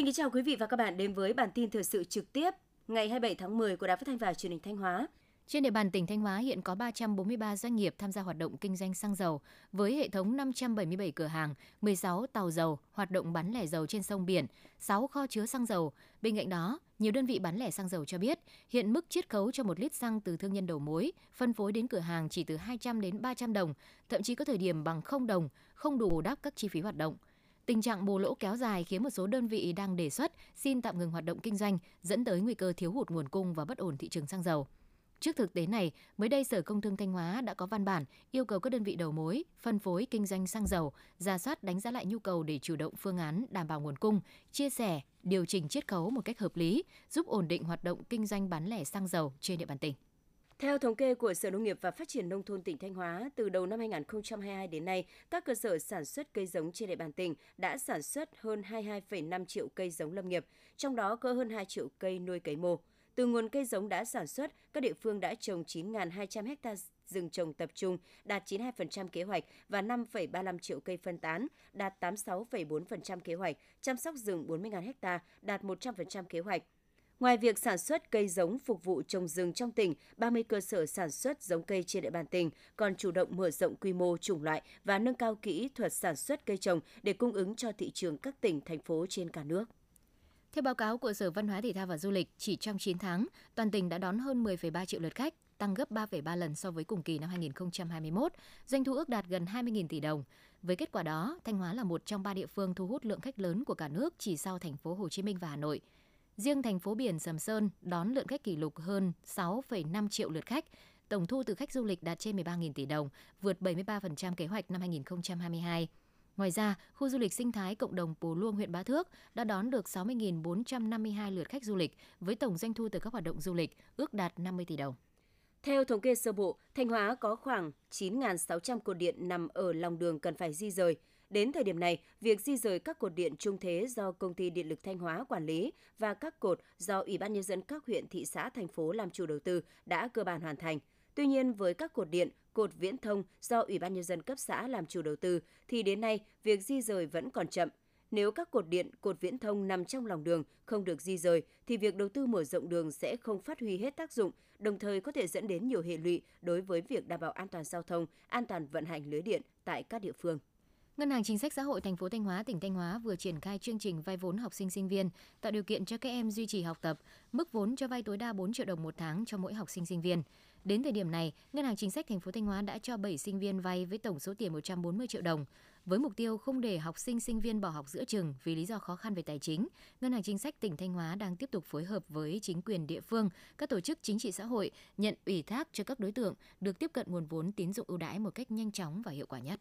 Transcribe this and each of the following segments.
Xin kính chào quý vị và các bạn đến với bản tin thời sự trực tiếp ngày 27 tháng 10 của Đài Phát thanh và Truyền hình Thanh Hóa. Trên địa bàn tỉnh Thanh Hóa hiện có 343 doanh nghiệp tham gia hoạt động kinh doanh xăng dầu với hệ thống 577 cửa hàng, 16 tàu dầu hoạt động bán lẻ dầu trên sông biển, 6 kho chứa xăng dầu. Bên cạnh đó, nhiều đơn vị bán lẻ xăng dầu cho biết hiện mức chiết khấu cho một lít xăng từ thương nhân đầu mối phân phối đến cửa hàng chỉ từ 200 đến 300 đồng, thậm chí có thời điểm bằng 0 đồng, không đủ đáp các chi phí hoạt động. Tình trạng bù lỗ kéo dài khiến một số đơn vị đang đề xuất xin tạm ngừng hoạt động kinh doanh, dẫn tới nguy cơ thiếu hụt nguồn cung và bất ổn thị trường xăng dầu. Trước thực tế này, mới đây Sở Công Thương Thanh Hóa đã có văn bản yêu cầu các đơn vị đầu mối, phân phối kinh doanh xăng dầu, ra soát đánh giá lại nhu cầu để chủ động phương án đảm bảo nguồn cung, chia sẻ, điều chỉnh chiết khấu một cách hợp lý, giúp ổn định hoạt động kinh doanh bán lẻ xăng dầu trên địa bàn tỉnh. Theo thống kê của Sở Nông nghiệp và Phát triển Nông thôn tỉnh Thanh Hóa, từ đầu năm 2022 đến nay, các cơ sở sản xuất cây giống trên địa bàn tỉnh đã sản xuất hơn 22,5 triệu cây giống lâm nghiệp, trong đó có hơn 2 triệu cây nuôi cấy mô. Từ nguồn cây giống đã sản xuất, các địa phương đã trồng 9.200 ha rừng trồng tập trung, đạt 92% kế hoạch và 5,35 triệu cây phân tán, đạt 86,4% kế hoạch, chăm sóc rừng 40.000 ha, đạt 100% kế hoạch. Ngoài việc sản xuất cây giống phục vụ trồng rừng trong tỉnh, 30 cơ sở sản xuất giống cây trên địa bàn tỉnh còn chủ động mở rộng quy mô chủng loại và nâng cao kỹ thuật sản xuất cây trồng để cung ứng cho thị trường các tỉnh, thành phố trên cả nước. Theo báo cáo của Sở Văn hóa Thể thao và Du lịch, chỉ trong 9 tháng, toàn tỉnh đã đón hơn 10,3 triệu lượt khách, tăng gấp 3,3 lần so với cùng kỳ năm 2021, doanh thu ước đạt gần 20.000 tỷ đồng. Với kết quả đó, Thanh Hóa là một trong ba địa phương thu hút lượng khách lớn của cả nước chỉ sau thành phố Hồ Chí Minh và Hà Nội. Riêng thành phố biển Sầm Sơn đón lượng khách kỷ lục hơn 6,5 triệu lượt khách, tổng thu từ khách du lịch đạt trên 13.000 tỷ đồng, vượt 73% kế hoạch năm 2022. Ngoài ra, khu du lịch sinh thái cộng đồng Pù Luông huyện Bá Thước đã đón được 60.452 lượt khách du lịch với tổng doanh thu từ các hoạt động du lịch ước đạt 50 tỷ đồng. Theo thống kê sơ bộ, Thanh Hóa có khoảng 9.600 cột điện nằm ở lòng đường cần phải di rời. Đến thời điểm này, việc di rời các cột điện trung thế do Công ty Điện lực Thanh Hóa quản lý và các cột do Ủy ban Nhân dân các huyện, thị xã, thành phố làm chủ đầu tư đã cơ bản hoàn thành. Tuy nhiên, với các cột điện, cột viễn thông do Ủy ban Nhân dân cấp xã làm chủ đầu tư, thì đến nay việc di rời vẫn còn chậm. Nếu các cột điện, cột viễn thông nằm trong lòng đường không được di rời, thì việc đầu tư mở rộng đường sẽ không phát huy hết tác dụng, đồng thời có thể dẫn đến nhiều hệ lụy đối với việc đảm bảo an toàn giao thông, an toàn vận hành lưới điện tại các địa phương. Ngân hàng Chính sách Xã hội thành phố Thanh Hóa, tỉnh Thanh Hóa vừa triển khai chương trình vay vốn học sinh sinh viên, tạo điều kiện cho các em duy trì học tập, mức vốn cho vay tối đa 4 triệu đồng một tháng cho mỗi học sinh sinh viên. Đến thời điểm này, Ngân hàng Chính sách thành phố Thanh Hóa đã cho 7 sinh viên vay với tổng số tiền 140 triệu đồng. Với mục tiêu không để học sinh sinh viên bỏ học giữa trường vì lý do khó khăn về tài chính, Ngân hàng Chính sách tỉnh Thanh Hóa đang tiếp tục phối hợp với chính quyền địa phương, các tổ chức chính trị xã hội nhận ủy thác cho các đối tượng được tiếp cận nguồn vốn tín dụng ưu đãi một cách nhanh chóng và hiệu quả nhất.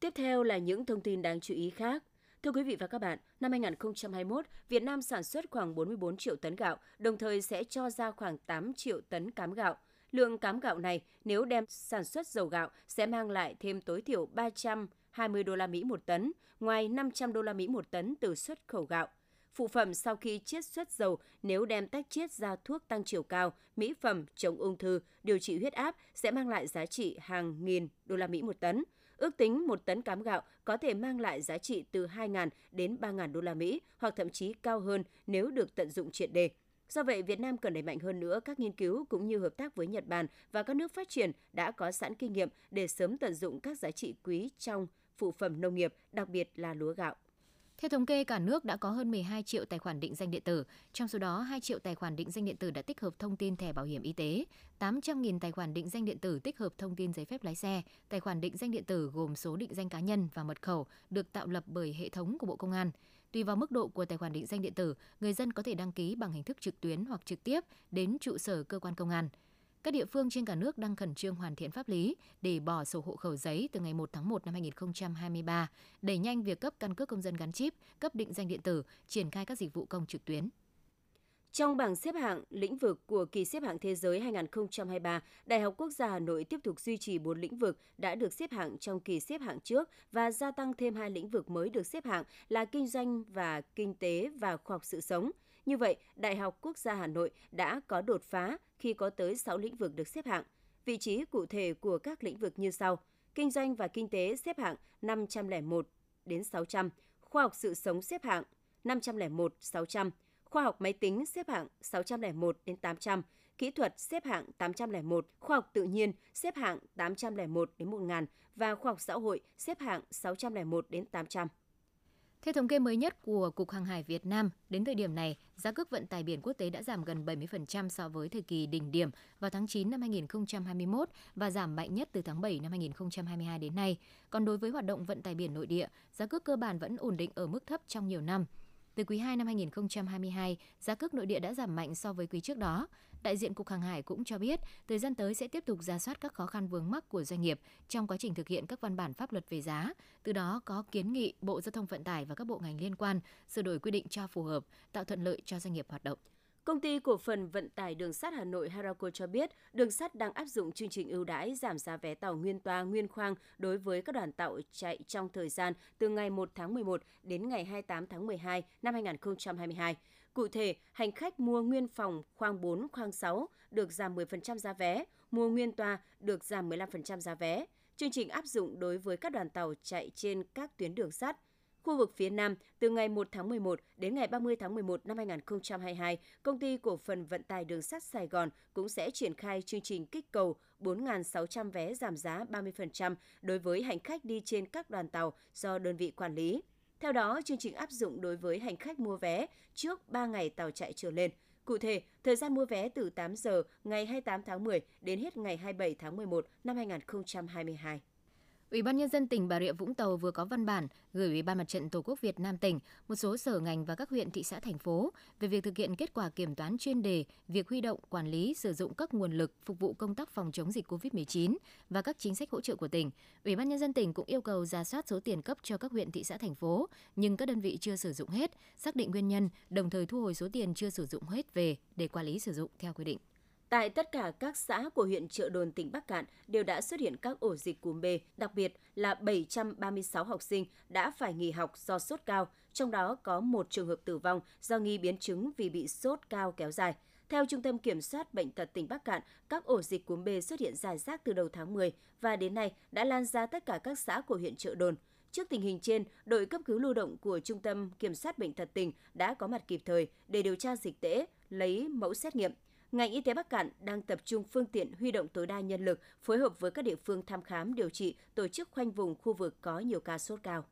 Tiếp theo là những thông tin đáng chú ý khác. Thưa quý vị và các bạn, năm 2021, Việt Nam sản xuất khoảng 44 triệu tấn gạo, đồng thời sẽ cho ra khoảng 8 triệu tấn cám gạo. Lượng cám gạo này nếu đem sản xuất dầu gạo sẽ mang lại thêm tối thiểu 320 đô la Mỹ một tấn, ngoài 500 đô la Mỹ một tấn từ xuất khẩu gạo. Phụ phẩm sau khi chiết xuất dầu nếu đem tách chiết ra thuốc tăng chiều cao, mỹ phẩm chống ung thư, điều trị huyết áp sẽ mang lại giá trị hàng nghìn đô la Mỹ một tấn. Ước tính một tấn cám gạo có thể mang lại giá trị từ 2.000 đến 3.000 đô la Mỹ hoặc thậm chí cao hơn nếu được tận dụng triệt đề. Do vậy, Việt Nam cần đẩy mạnh hơn nữa các nghiên cứu cũng như hợp tác với Nhật Bản và các nước phát triển đã có sẵn kinh nghiệm để sớm tận dụng các giá trị quý trong phụ phẩm nông nghiệp, đặc biệt là lúa gạo. Theo thống kê, cả nước đã có hơn 12 triệu tài khoản định danh điện tử, trong số đó 2 triệu tài khoản định danh điện tử đã tích hợp thông tin thẻ bảo hiểm y tế, 800.000 tài khoản định danh điện tử tích hợp thông tin giấy phép lái xe, tài khoản định danh điện tử gồm số định danh cá nhân và mật khẩu được tạo lập bởi hệ thống của Bộ Công an. Tùy vào mức độ của tài khoản định danh điện tử, người dân có thể đăng ký bằng hình thức trực tuyến hoặc trực tiếp đến trụ sở cơ quan công an. Các địa phương trên cả nước đang khẩn trương hoàn thiện pháp lý để bỏ sổ hộ khẩu giấy từ ngày 1 tháng 1 năm 2023, đẩy nhanh việc cấp căn cước công dân gắn chip, cấp định danh điện tử, triển khai các dịch vụ công trực tuyến. Trong bảng xếp hạng lĩnh vực của kỳ xếp hạng thế giới 2023, Đại học Quốc gia Hà Nội tiếp tục duy trì 4 lĩnh vực đã được xếp hạng trong kỳ xếp hạng trước và gia tăng thêm hai lĩnh vực mới được xếp hạng là kinh doanh và kinh tế và khoa học sự sống. Như vậy, Đại học Quốc gia Hà Nội đã có đột phá khi có tới 6 lĩnh vực được xếp hạng. Vị trí cụ thể của các lĩnh vực như sau: Kinh doanh và kinh tế xếp hạng 501 đến 600, khoa học sự sống xếp hạng 501 600, khoa học máy tính xếp hạng 601 đến 800, kỹ thuật xếp hạng 801, khoa học tự nhiên xếp hạng 801 đến 1000 và khoa học xã hội xếp hạng 601 đến 800. Theo thống kê mới nhất của Cục Hàng hải Việt Nam, đến thời điểm này, giá cước vận tải biển quốc tế đã giảm gần 70% so với thời kỳ đỉnh điểm vào tháng 9 năm 2021 và giảm mạnh nhất từ tháng 7 năm 2022 đến nay. Còn đối với hoạt động vận tải biển nội địa, giá cước cơ bản vẫn ổn định ở mức thấp trong nhiều năm. Từ quý 2 năm 2022, giá cước nội địa đã giảm mạnh so với quý trước đó. Đại diện Cục Hàng hải cũng cho biết, thời gian tới sẽ tiếp tục ra soát các khó khăn vướng mắc của doanh nghiệp trong quá trình thực hiện các văn bản pháp luật về giá, từ đó có kiến nghị Bộ Giao thông Vận tải và các bộ ngành liên quan sửa đổi quy định cho phù hợp, tạo thuận lợi cho doanh nghiệp hoạt động. Công ty cổ phần vận tải đường sắt Hà Nội Harako cho biết, đường sắt đang áp dụng chương trình ưu đãi giảm giá vé tàu nguyên toa nguyên khoang đối với các đoàn tàu chạy trong thời gian từ ngày 1 tháng 11 đến ngày 28 tháng 12 năm 2022. Cụ thể, hành khách mua nguyên phòng khoang 4, khoang 6 được giảm 10% giá vé, mua nguyên toa được giảm 15% giá vé. Chương trình áp dụng đối với các đoàn tàu chạy trên các tuyến đường sắt. Khu vực phía Nam, từ ngày 1 tháng 11 đến ngày 30 tháng 11 năm 2022, Công ty Cổ phần Vận tải Đường sắt Sài Gòn cũng sẽ triển khai chương trình kích cầu 4.600 vé giảm giá 30% đối với hành khách đi trên các đoàn tàu do đơn vị quản lý. Theo đó, chương trình áp dụng đối với hành khách mua vé trước 3 ngày tàu chạy trở lên. Cụ thể, thời gian mua vé từ 8 giờ ngày 28 tháng 10 đến hết ngày 27 tháng 11 năm 2022. Ủy ban nhân dân tỉnh Bà Rịa Vũng Tàu vừa có văn bản gửi Ủy ban Mặt trận Tổ quốc Việt Nam tỉnh, một số sở ngành và các huyện thị xã thành phố về việc thực hiện kết quả kiểm toán chuyên đề, việc huy động, quản lý, sử dụng các nguồn lực phục vụ công tác phòng chống dịch COVID-19 và các chính sách hỗ trợ của tỉnh. Ủy ban nhân dân tỉnh cũng yêu cầu ra soát số tiền cấp cho các huyện thị xã thành phố, nhưng các đơn vị chưa sử dụng hết, xác định nguyên nhân, đồng thời thu hồi số tiền chưa sử dụng hết về để quản lý sử dụng theo quy định. Tại tất cả các xã của huyện Trợ Đồn, tỉnh Bắc Cạn đều đã xuất hiện các ổ dịch cúm B, đặc biệt là 736 học sinh đã phải nghỉ học do sốt cao, trong đó có một trường hợp tử vong do nghi biến chứng vì bị sốt cao kéo dài. Theo Trung tâm Kiểm soát Bệnh tật tỉnh Bắc Cạn, các ổ dịch cúm B xuất hiện rải rác từ đầu tháng 10 và đến nay đã lan ra tất cả các xã của huyện Trợ Đồn. Trước tình hình trên, đội cấp cứu lưu động của Trung tâm Kiểm soát Bệnh tật tỉnh đã có mặt kịp thời để điều tra dịch tễ, lấy mẫu xét nghiệm – ngành y tế Bắc Cạn đang tập trung phương tiện huy động tối đa nhân lực, phối hợp với các địa phương thăm khám điều trị, tổ chức khoanh vùng khu vực có nhiều ca sốt cao.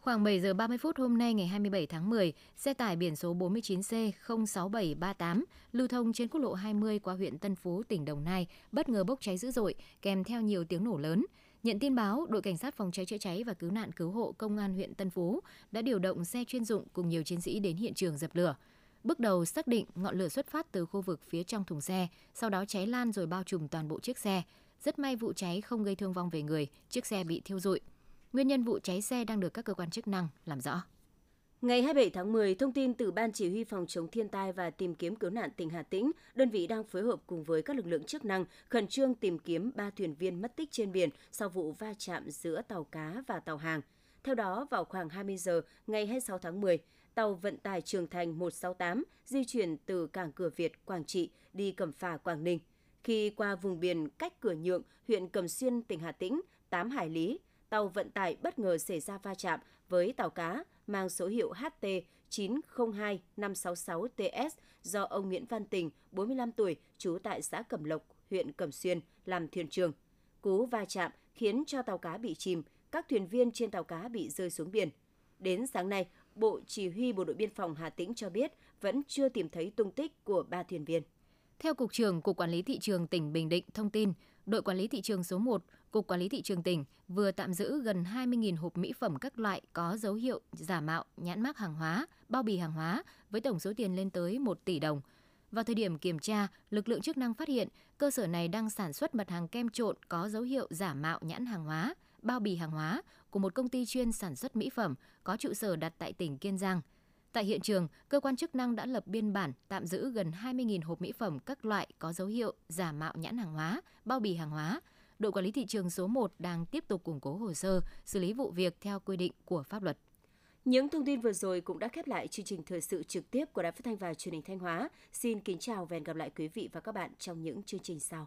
Khoảng 7 giờ 30 phút hôm nay ngày 27 tháng 10, xe tải biển số 49C06738 lưu thông trên quốc lộ 20 qua huyện Tân Phú, tỉnh Đồng Nai bất ngờ bốc cháy dữ dội, kèm theo nhiều tiếng nổ lớn. Nhận tin báo, đội cảnh sát phòng cháy chữa cháy và cứu nạn cứu hộ công an huyện Tân Phú đã điều động xe chuyên dụng cùng nhiều chiến sĩ đến hiện trường dập lửa. Bước đầu xác định ngọn lửa xuất phát từ khu vực phía trong thùng xe, sau đó cháy lan rồi bao trùm toàn bộ chiếc xe. Rất may vụ cháy không gây thương vong về người, chiếc xe bị thiêu rụi. Nguyên nhân vụ cháy xe đang được các cơ quan chức năng làm rõ. Ngày 27 tháng 10, thông tin từ Ban Chỉ huy Phòng chống thiên tai và tìm kiếm cứu nạn tỉnh Hà Tĩnh, đơn vị đang phối hợp cùng với các lực lượng chức năng khẩn trương tìm kiếm ba thuyền viên mất tích trên biển sau vụ va chạm giữa tàu cá và tàu hàng. Theo đó, vào khoảng 20 giờ ngày 26 tháng 10, tàu vận tải Trường Thành 168 di chuyển từ cảng cửa Việt, Quảng Trị đi Cẩm Phả, Quảng Ninh. Khi qua vùng biển cách cửa nhượng, huyện Cẩm Xuyên, tỉnh Hà Tĩnh, 8 hải lý, tàu vận tải bất ngờ xảy ra va chạm với tàu cá mang số hiệu HT 902566TS do ông Nguyễn Văn Tình, 45 tuổi, trú tại xã Cẩm Lộc, huyện Cẩm Xuyên, làm thuyền trưởng. Cú va chạm khiến cho tàu cá bị chìm, các thuyền viên trên tàu cá bị rơi xuống biển. Đến sáng nay, Bộ Chỉ huy Bộ đội Biên phòng Hà Tĩnh cho biết vẫn chưa tìm thấy tung tích của ba thuyền viên. Theo Cục trưởng Cục Quản lý Thị trường tỉnh Bình Định thông tin, đội quản lý thị trường số 1, Cục Quản lý Thị trường tỉnh vừa tạm giữ gần 20.000 hộp mỹ phẩm các loại có dấu hiệu giả mạo nhãn mác hàng hóa, bao bì hàng hóa với tổng số tiền lên tới 1 tỷ đồng. Vào thời điểm kiểm tra, lực lượng chức năng phát hiện cơ sở này đang sản xuất mặt hàng kem trộn có dấu hiệu giả mạo nhãn hàng hóa, bao bì hàng hóa của một công ty chuyên sản xuất mỹ phẩm có trụ sở đặt tại tỉnh Kiên Giang. Tại hiện trường, cơ quan chức năng đã lập biên bản tạm giữ gần 20.000 hộp mỹ phẩm các loại có dấu hiệu giả mạo nhãn hàng hóa, bao bì hàng hóa. Đội quản lý thị trường số 1 đang tiếp tục củng cố hồ sơ, xử lý vụ việc theo quy định của pháp luật. Những thông tin vừa rồi cũng đã khép lại chương trình thời sự trực tiếp của Đài Phát thanh và Truyền hình Thanh Hóa. Xin kính chào và hẹn gặp lại quý vị và các bạn trong những chương trình sau.